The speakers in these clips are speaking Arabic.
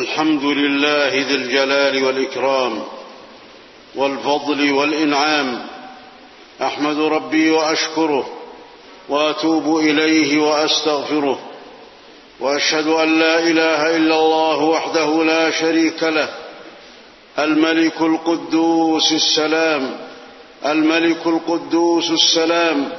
الحمد لله ذي الجلال والإكرام والفضل والإنعام. أحمد ربي وأشكره وأتوب إليه وأستغفره. وأشهد أن لا إله إلا الله وحده لا شريك له. الملك القدوس السلام. الملك القدوس السلام.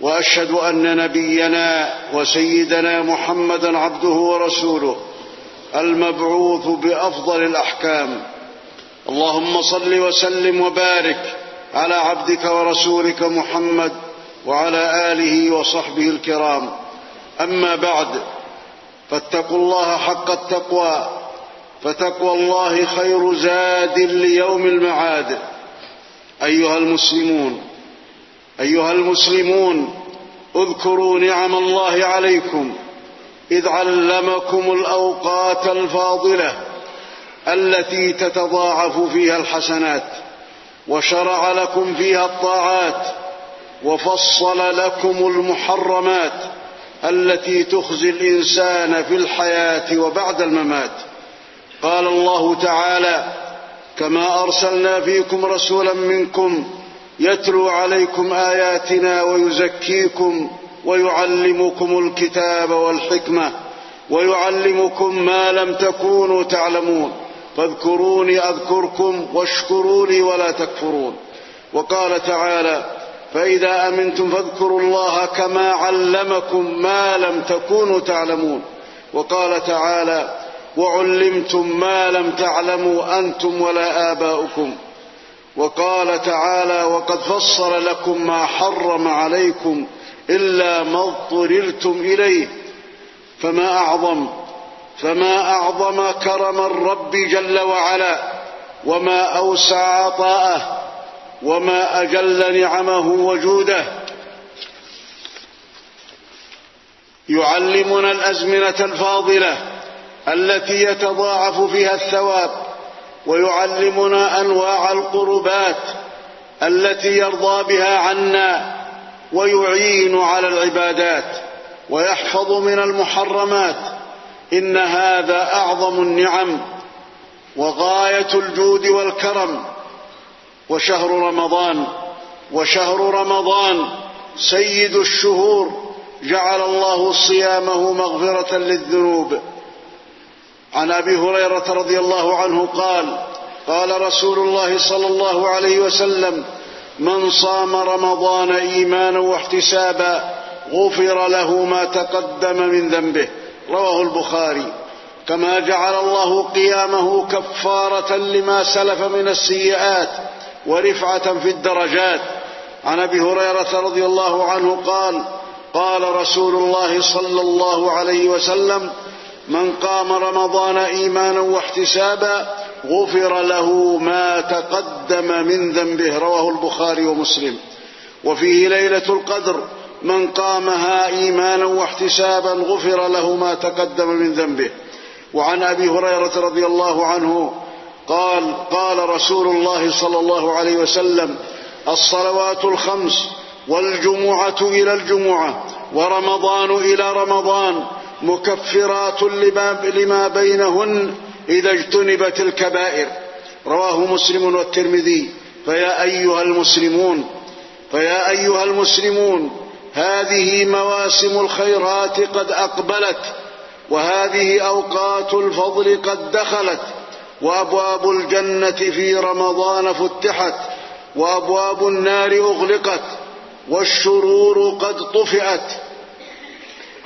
وأشهد أن نبينا وسيدنا محمدا عبده ورسوله. المبعوث بأفضل الأحكام. اللهم صل وسلم وبارك على عبدك ورسولك محمد وعلى آله وصحبه الكرام. أما بعد فاتقوا الله حق التقوى فتقوى الله خير زاد ليوم المعاد. أيها المسلمون أيها المسلمون اذكروا نعم الله عليكم. إذ علمكم الأوقات الفاضلة التي تتضاعف فيها الحسنات وشرع لكم فيها الطاعات وفصل لكم المحرمات التي تخزي الإنسان في الحياة وبعد الممات. قال الله تعالى كما أرسلنا فيكم رسولا منكم يتلو عليكم آياتنا ويزكيكم ويعلمكم الكتاب والحكمة ويعلمكم ما لم تكونوا تعلمون. فاذكروني أذكركم واشكروا لي ولا تكفرون. وقال تعالى فإذا أمنتم فاذكروا الله كما علمكم ما لم تكونوا تعلمون. وقال تعالى وعلمتم ما لم تعلموا أنتم ولا آباؤكم. وقال تعالى وقد فصل لكم ما حرم عليكم إلا ما اضطررتم إليه. فما أعظم فما أعظم كرم الرب جل وعلا وما أوسع عطاءه وما أجل نعمه وجوده. يعلمنا الأزمنة الفاضلة التي يتضاعف فيها الثواب ويعلمنا أنواع القربات التي يرضى بها عنا. ويعين على العبادات ويحفظ من المحرمات إن هذا أعظم النعم وغاية الجود والكرم وشهر رمضان وشهر رمضان سيد الشهور جعل الله صيامه مغفرة للذنوب. عن أبي هريرة رضي الله عنه قال قال رسول الله صلى الله عليه وسلم من صام رمضان إيمانا واحتسابا غفر له ما تقدم من ذنبه. رواه البخاري. كما جعل الله قيامه كفارة لما سلف من السيئات ورفعة في الدرجات. عن أبي هريرة رضي الله عنه قال قال رسول الله صلى الله عليه وسلم من قام رمضان إيمانا واحتسابا غفر له ما تقدم من ذنبه رواه البخاري ومسلم. وفيه ليلة القدر من قامها إيمانا واحتسابا غفر له ما تقدم من ذنبه. وعن أبي هريرة رضي الله عنه قال قال رسول الله صلى الله عليه وسلم الصلوات الخمس والجمعة إلى الجمعة ورمضان إلى رمضان مكفرات لما بينهن إذا اجتنبت الكبائر. رواه مسلم والترمذي. فيا أيها المسلمون فيا أيها المسلمون هذه مواسم الخيرات قد أقبلت وهذه أوقات الفضل قد دخلت وأبواب الجنة في رمضان فتحت وأبواب النار أغلقت والشرور قد طفئت.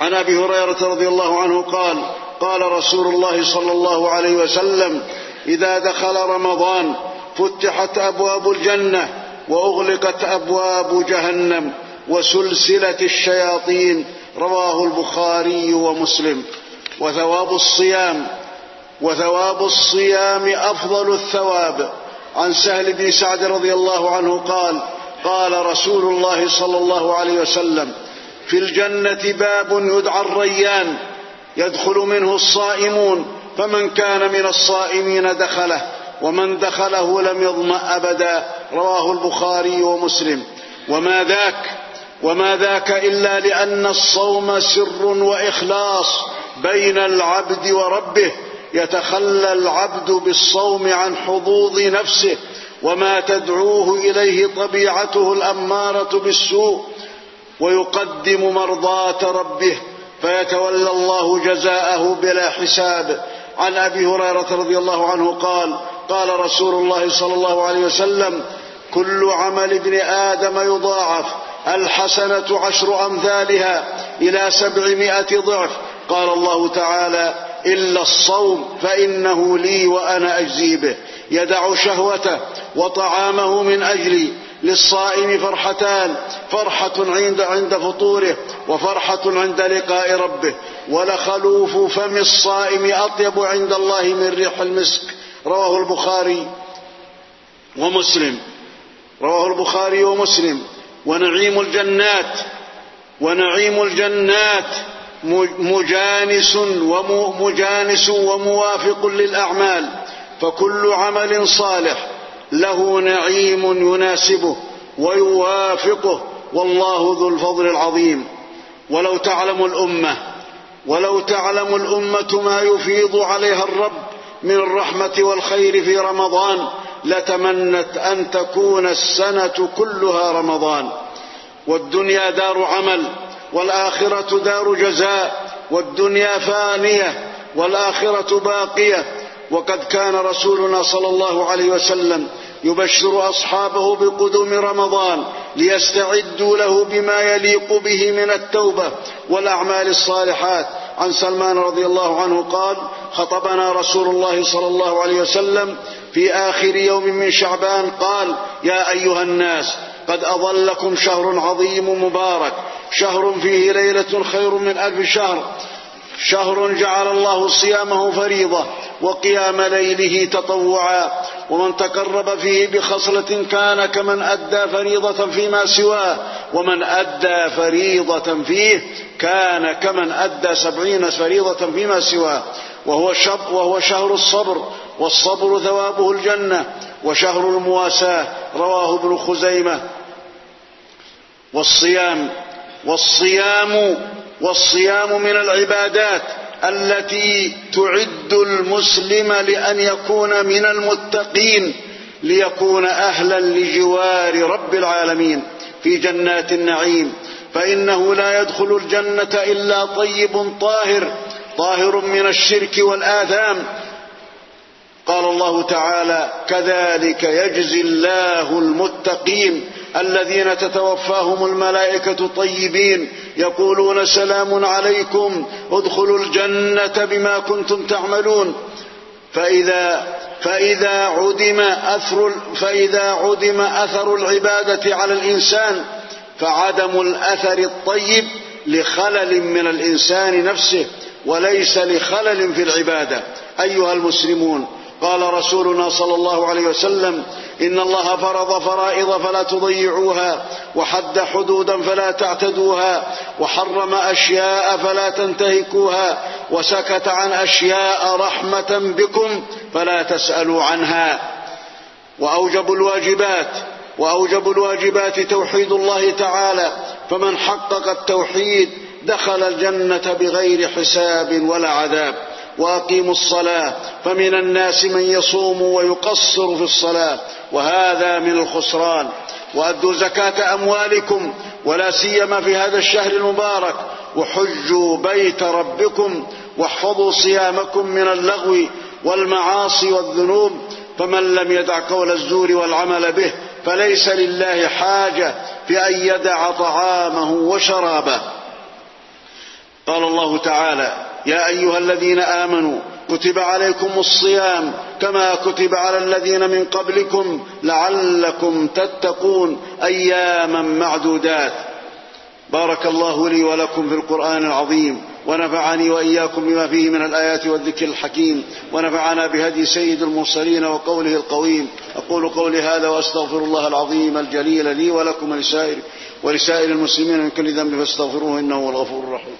عن أبي هريرة رضي الله عنه قال قال رسول الله صلى الله عليه وسلم إذا دخل رمضان فتحت أبواب الجنة وأغلقت أبواب جهنم وسلسله الشياطين رواه البخاري ومسلم. وثواب الصيام وثواب الصيام أفضل الثواب. عن سهل بن سعد رضي الله عنه قال قال رسول الله صلى الله عليه وسلم في الجنة باب يدعى الريان يدخل منه الصائمون فمن كان من الصائمين دخله ومن دخله لم يظما أبدا رواه البخاري ومسلم. وما ذاك؟ وما ذاك إلا لأن الصوم سر وإخلاص بين العبد وربه. يتخلى العبد بالصوم عن حظوظ نفسه وما تدعوه إليه طبيعته الأمارة بالسوء ويقدم مرضاة ربه. فيتولى الله جزاءه بلا حساب. عن أبي هريرة رضي الله عنه قال قال رسول الله صلى الله عليه وسلم كل عمل ابن آدم يضاعف الحسنة عشر أمثالها إلى سبعمائة ضعف. قال الله تعالى إلا الصوم فإنه لي وأنا أجزي به. يدع شهوته وطعامه من أجلي. للصائم فرحتان. فرحة عند عند فطوره وفرحة عند لقاء ربه. ولخلوف فم الصائم أطيب عند الله من ريح المسك. رواه البخاري ومسلم. رواه البخاري ومسلم. ونعيم الجنات. ونعيم الجنات. مجانس ومجانس وموافق للأعمال. فكل عمل صالح. له نعيم يناسبه ويوافقه والله ذو الفضل العظيم. ولو تعلم الأمة ولو تعلم الأمة ما يفيض عليها الرب من الرحمة والخير في رمضان لتمنت أن تكون السنة كلها رمضان. والدنيا دار عمل والآخرة دار جزاء والدنيا فانية والآخرة باقية وقد كان رسولنا صلى الله عليه وسلم يبشر أصحابه بقدوم رمضان ليستعدوا له بما يليق به من التوبة والأعمال الصالحات. عن سلمان رضي الله عنه قال خطبنا رسول الله صلى الله عليه وسلم في آخر يوم من شعبان قال يا أيها الناس قد أظلكم شهر عظيم مبارك. شهر فيه ليلة خير من ألف شهر. شهر جعل الله صيامه فريضة. وقيام ليله تطوعا. ومن تقرب فيه بخصلة كان كمن أدى فريضة فيما سواه. ومن أدى فريضة فيه كان كمن أدى سبعين فريضة فيما سواه. وهو, شب وهو شهر الصبر. والصبر ثوابه الجنة. وشهر المواساة. رواه ابن خزيمة. والصيام. والصيام والصيام من العبادات. التي تعد المسلم لأن يكون من المتقين ليكون أهلا لجوار رب العالمين في جنات النعيم. فإنه لا يدخل الجنة إلا طيب طاهر طاهر من الشرك والآثام. قال الله تعالى كذلك يجزي الله المتقين الذين تتوفاهم الملائكة طيبين يقولون سلام عليكم ادخلوا الجنة بما كنتم تعملون. فإذا فإذا عدم أثر فإذا عدم أثر العبادة على الإنسان فعدم الأثر الطيب لخلل من الإنسان نفسه وليس لخلل في العبادة. أيها المسلمون قال رسولنا صلى الله عليه وسلم إن الله فرض فرائض فلا تضيعوها وحد حدودا فلا تعتدوها وحرم أشياء فلا تنتهكوها وسكت عن أشياء رحمة بكم فلا تسألوا عنها وأوجب الواجبات وأوجب الواجبات توحيد الله تعالى فمن حقق التوحيد دخل الجنة بغير حساب ولا عذاب واقيموا الصلاة فمن الناس من يصوم ويقصر في الصلاة وهذا من الخسران. وأدوا زكاة أموالكم ولا سيما في هذا الشهر المبارك. وحجوا بيت ربكم واحفظوا صيامكم من اللغو والمعاصي والذنوب. فمن لم يدع قول الزور والعمل به فليس لله حاجة في أن يدع طعامه وشرابه. قال الله تعالى يا أيها الذين آمنوا كتب عليكم الصيام كما كتب على الذين من قبلكم لعلكم تتقون أياما معدودات. بارك الله لي ولكم في القرآن العظيم ونفعني وإياكم بما فيه من الآيات والذكر الحكيم ونفعنا بهدي سيد المرسلين وقوله القويم. أقول قولي هذا وأستغفر الله العظيم الجليل لي ولكم ولسائر ولسائر المسلمين من كل ذنب فاستغفروه إنه هو الغفور الرحيم.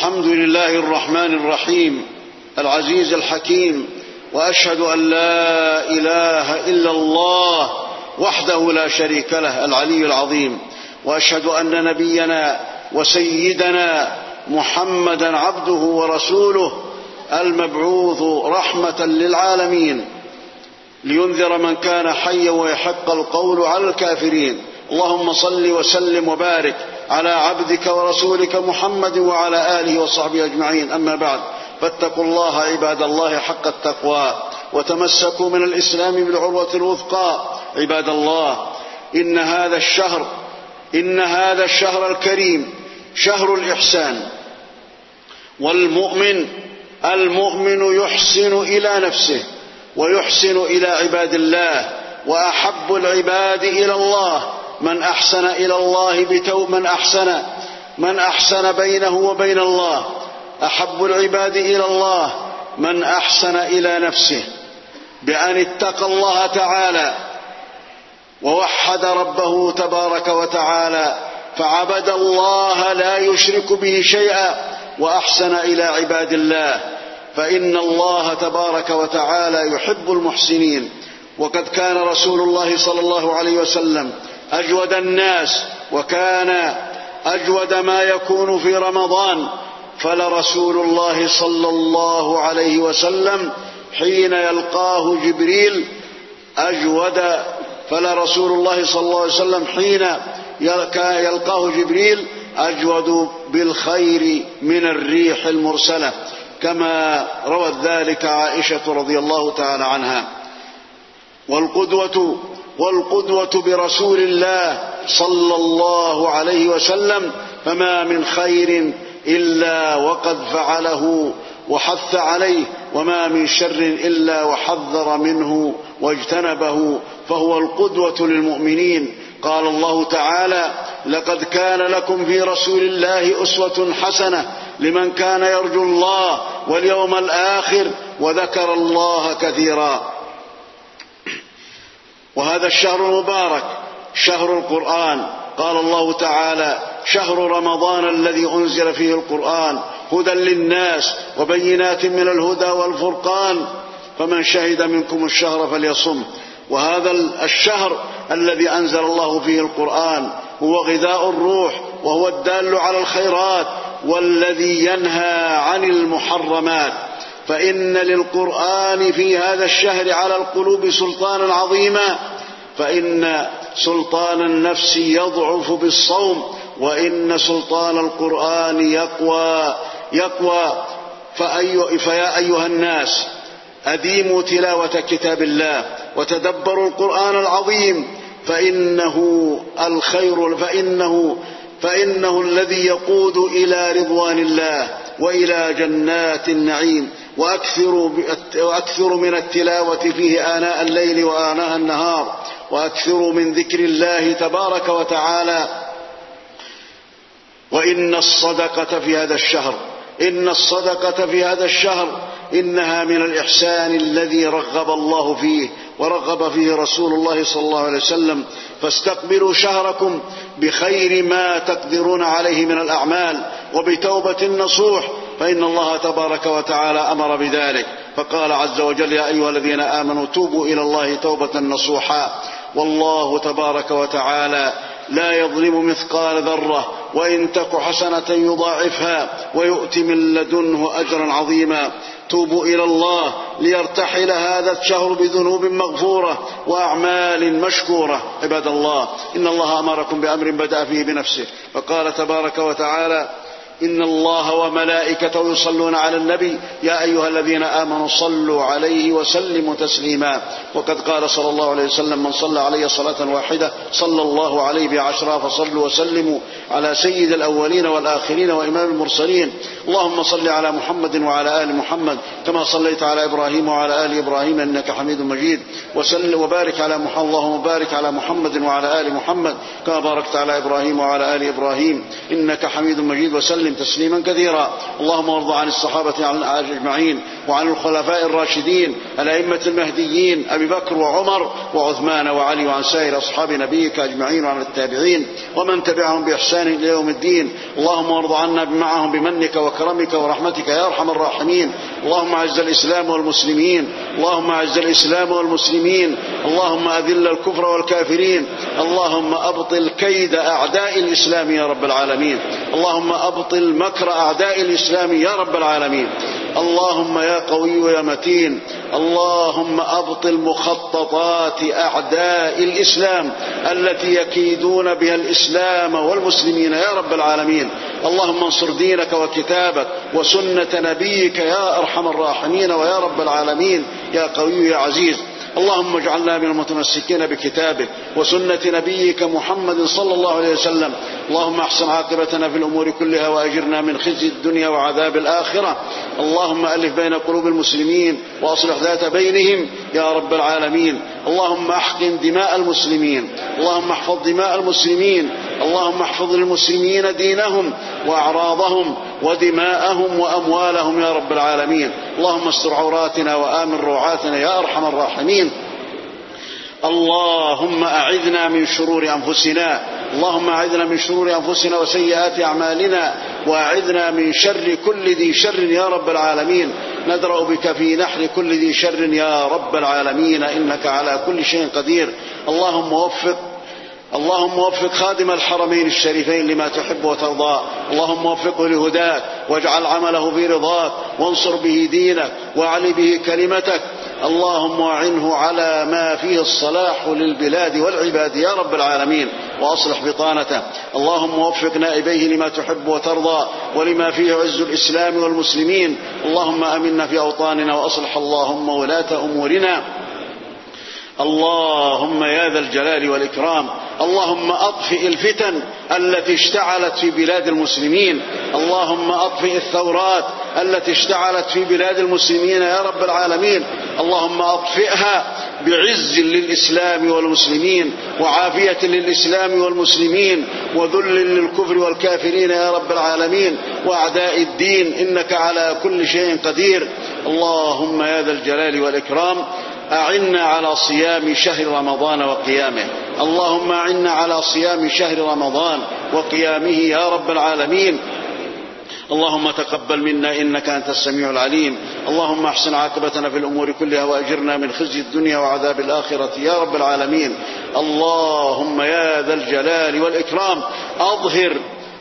الحمد لله الرحمن الرحيم العزيز الحكيم وأشهد أن لا إله إلا الله وحده لا شريك له العلي العظيم. وأشهد أن نبينا وسيدنا محمدا عبده ورسوله المبعوث رحمة للعالمين. لينذر من كان حيا ويحق القول على الكافرين. اللهم صل وسلم وبارك على عبدك ورسولك محمد وعلى آله وصحبه أجمعين. أما بعد فاتقوا الله عباد الله حق التقوى وتمسكوا من الإسلام بالعروة الوثقى. عباد الله إن هذا الشهر إن هذا الشهر الكريم شهر الإحسان. والمؤمن المؤمن يحسن إلى نفسه ويحسن إلى عباد الله وأحب العباد إلى الله. من أحسن إلى الله بتو من أحسن من أحسن بينه وبين الله أحب العباد إلى الله من أحسن إلى نفسه بأن اتقى الله تعالى ووحد ربه تبارك وتعالى فعبد الله لا يشرك به شيئا وأحسن إلى عباد الله فإن الله تبارك وتعالى يحب المحسنين وقد كان رسول الله صلى الله عليه وسلم أجود الناس وكان أجود ما يكون في رمضان فلرسول الله صلى الله عليه وسلم حين يلقاه جبريل أجود فلرسول الله صلى الله عليه وسلم حين يلقاه جبريل أجود بالخير من الريح المرسلة كما روت ذلك عائشة رضي الله تعالى عنها. والقدوة والقدوة برسول الله صلى الله عليه وسلم فما من خير إلا وقد فعله وحث عليه وما من شر إلا وحذر منه واجتنبه فهو القدوة للمؤمنين. قال الله تعالى لقد كان لكم في رسول الله أسوة حسنة لمن كان يرجو الله واليوم الآخر وذكر الله كثيرا. وهذا الشهر المبارك شهر القرآن. قال الله تعالى شهر رمضان الذي أنزل فيه القرآن هدى للناس وبينات من الهدى والفرقان. فمن شهد منكم الشهر فليصم. وهذا الشهر الذي أنزل الله فيه القرآن هو غذاء الروح وهو الدال على الخيرات والذي ينهى عن المحرمات. فإن للقرآن في هذا الشهر على القلوب سلطانا عظيما فإن سلطان النفس يضعف بالصوم وإن سلطان القرآن يقوى يقوى. فأي فيا أيها الناس أديموا تلاوة كتاب الله وتدبروا القرآن العظيم فإنه الخير فإنه فإنه الذي يقود إلى رضوان الله وإلى جنات النعيم. واكثروا واكثروا من التلاوة فيه آناء الليل وآناء النهار واكثروا من ذكر الله تبارك وتعالى. وإن الصدقة في هذا الشهر إن الصدقة في هذا الشهر إنها من الإحسان الذي رغب الله فيه ورغب فيه رسول الله صلى الله عليه وسلم. فاستقبلوا شهركم بخير ما تقدرون عليه من الأعمال وبتوبة نصوح فإن الله تبارك وتعالى أمر بذلك. فقال عز وجل يا أيها الذين آمنوا توبوا إلى الله توبة نصوحا. والله تبارك وتعالى لا يظلم مثقال ذرة وإن تك حسنة يضاعفها ويؤت من لدنه أجرا عظيما. توبوا إلى الله ليرتحل هذا الشهر بذنوب مغفورة وأعمال مشكورة. عباد الله إن الله أمركم بأمر بدأ فيه بنفسه. فقال تبارك وتعالى إن الله وملائكته يصلون على النبي يا أيها الذين آمنوا صلوا عليه وسلموا تسليما. وقد قال صلى الله عليه وسلم من صلى علي صلاة واحدة صلى الله عليه بعشرة فصلوا وسلموا على سيد الأولين والآخرين وإمام المرسلين. اللهم صل على محمد وعلى آل محمد كما صليت على إبراهيم وعلى آل إبراهيم إنك حميد مجيد. وسل وبارك على محمد اللهم بارك على محمد وعلى آل محمد كما باركت على إبراهيم وعلى آل إبراهيم إنك حميد مجيد. وسلم وسلم تسليما كثيرا. اللهم وارض عن الصحابة أجمعين وعن الخلفاء الراشدين الأئمة المهديين أبي بكر وعمر وعثمان وعلي وعن سائر أصحاب نبيك أجمعين وعن التابعين ومن تبعهم بإحسان إلى يوم الدين. اللهم وارض عنا معهم بمنك وكرمك ورحمتك يا أرحم الراحمين. اللهم أعز الإسلام والمسلمين. اللهم أعز الإسلام والمسلمين. اللهم أذل الكفر والكافرين. اللهم أبطل كيد أعداء الإسلام يا رب العالمين. اللهم أبطل مكر أعداء الإسلام يا رب العالمين. اللهم يا قوي يا متين. اللهم أبطل مخططات أعداء الإسلام التي يكيدون بها الإسلام والمسلمين يا رب العالمين. اللهم انصر دينك وكتابك وسنة نبيك يا أرحم الراحمين ويا رب العالمين. يا قوي يا عزيز اللهم اجعلنا من المتمسكين بكتابك وسنة نبيك محمد صلى الله عليه وسلم. اللهم احسن عاقبتنا في الأمور كلها وأجرنا من خزي الدنيا وعذاب الآخرة. اللهم ألف بين قلوب المسلمين وأصلح ذات بينهم يا رب العالمين. اللهم أحقن دماء المسلمين. اللهم احفظ دماء المسلمين. اللهم احفظ للمسلمين دينهم وأعراضهم. ودماءهم وأموالهم يا رب العالمين. اللهم استر عوراتنا وآمن روعاتنا يا أرحم الراحمين. اللهم أعذنا من شرور أنفسنا. اللهم أعذنا من شرور أنفسنا وسيئات أعمالنا. وأعذنا من شر كل ذي شر يا رب العالمين. ندرأ بك في نحر كل ذي شر يا رب العالمين. إنك على كل شيء قدير. اللهم وفق اللهم وفق خادم الحرمين الشريفين لما تحب وترضى. اللهم وفقه لهداك واجعل عمله في رضاك وانصر به دينك واعل به كلمتك. اللهم اعنه على ما فيه الصلاح للبلاد والعباد يا رب العالمين وأصلح بطانته. اللهم وفق نائبيه لما تحب وترضى ولما فيه عز الإسلام والمسلمين. اللهم أمنا في أوطاننا وأصلح اللهم ولاة أمورنا. اللهم يا ذا الجلال والإكرام اللهم أطفئ الفتن التي اشتعلت في بلاد المسلمين اللهم أطفئ الثورات التي اشتعلت في بلاد المسلمين يا رب العالمين اللهم أطفئها بعز للإسلام والمسلمين وعافية للإسلام والمسلمين وذل للكفر والكافرين يا رب العالمين وأعداء الدين إنك على كل شيء قدير. اللهم يا ذا الجلال والإكرام أعنا على صيام شهر رمضان وقيامه. اللهم أعنا على صيام شهر رمضان وقيامه يا رب العالمين. اللهم تقبل منا إنك أنت السميع العليم. اللهم أحسن عاقبتنا في الأمور كلها وأجرنا من خزي الدنيا وعذاب الآخرة يا رب العالمين. اللهم يا ذا الجلال والإكرام. أظهر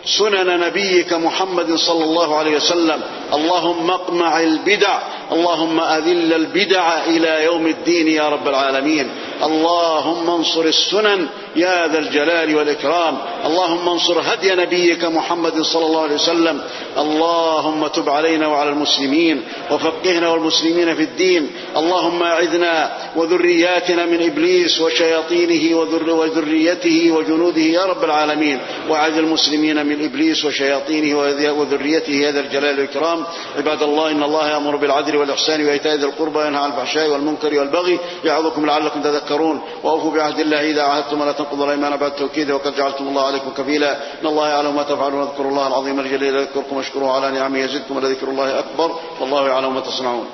سنن نبيك محمد صلى الله عليه وسلم. اللهم اقمع البدع اللهم أذل البدع إلى يوم الدين يا رب العالمين. اللهم انصر السنن يا ذا الجلال والإكرام. اللهم انصر هدي نبيك محمد صلى الله عليه وسلم. اللهم تب علينا وعلى المسلمين وفقهنا والمسلمين في الدين. اللهم اعذنا وذرياتنا من إبليس وشياطينه وذريته وجنوده يا رب العالمين. وأعذ المسلمين من إبليس وشياطينه وذريته يا ذا الجلال والإكرام. عباد الله إن الله يأمر بالعدل والإحسان وإيتاء ذي القربى وينهى عن الفحشاء والمنكر والبغي يعظكم لعلكم تذكرون. وأوفوا بعهد الله إذا عاهدتم ولا تنقضوا الأيمان بعد توكيده وقد جعلتم الله عليكم كفيلا. إن الله يعلم ما تفعلون اذكروا الله العظيم الجليل يذكركم واشكروه على نعمه يزدكم ولذكر الله أكبر. والله يعلم ما تصنعون.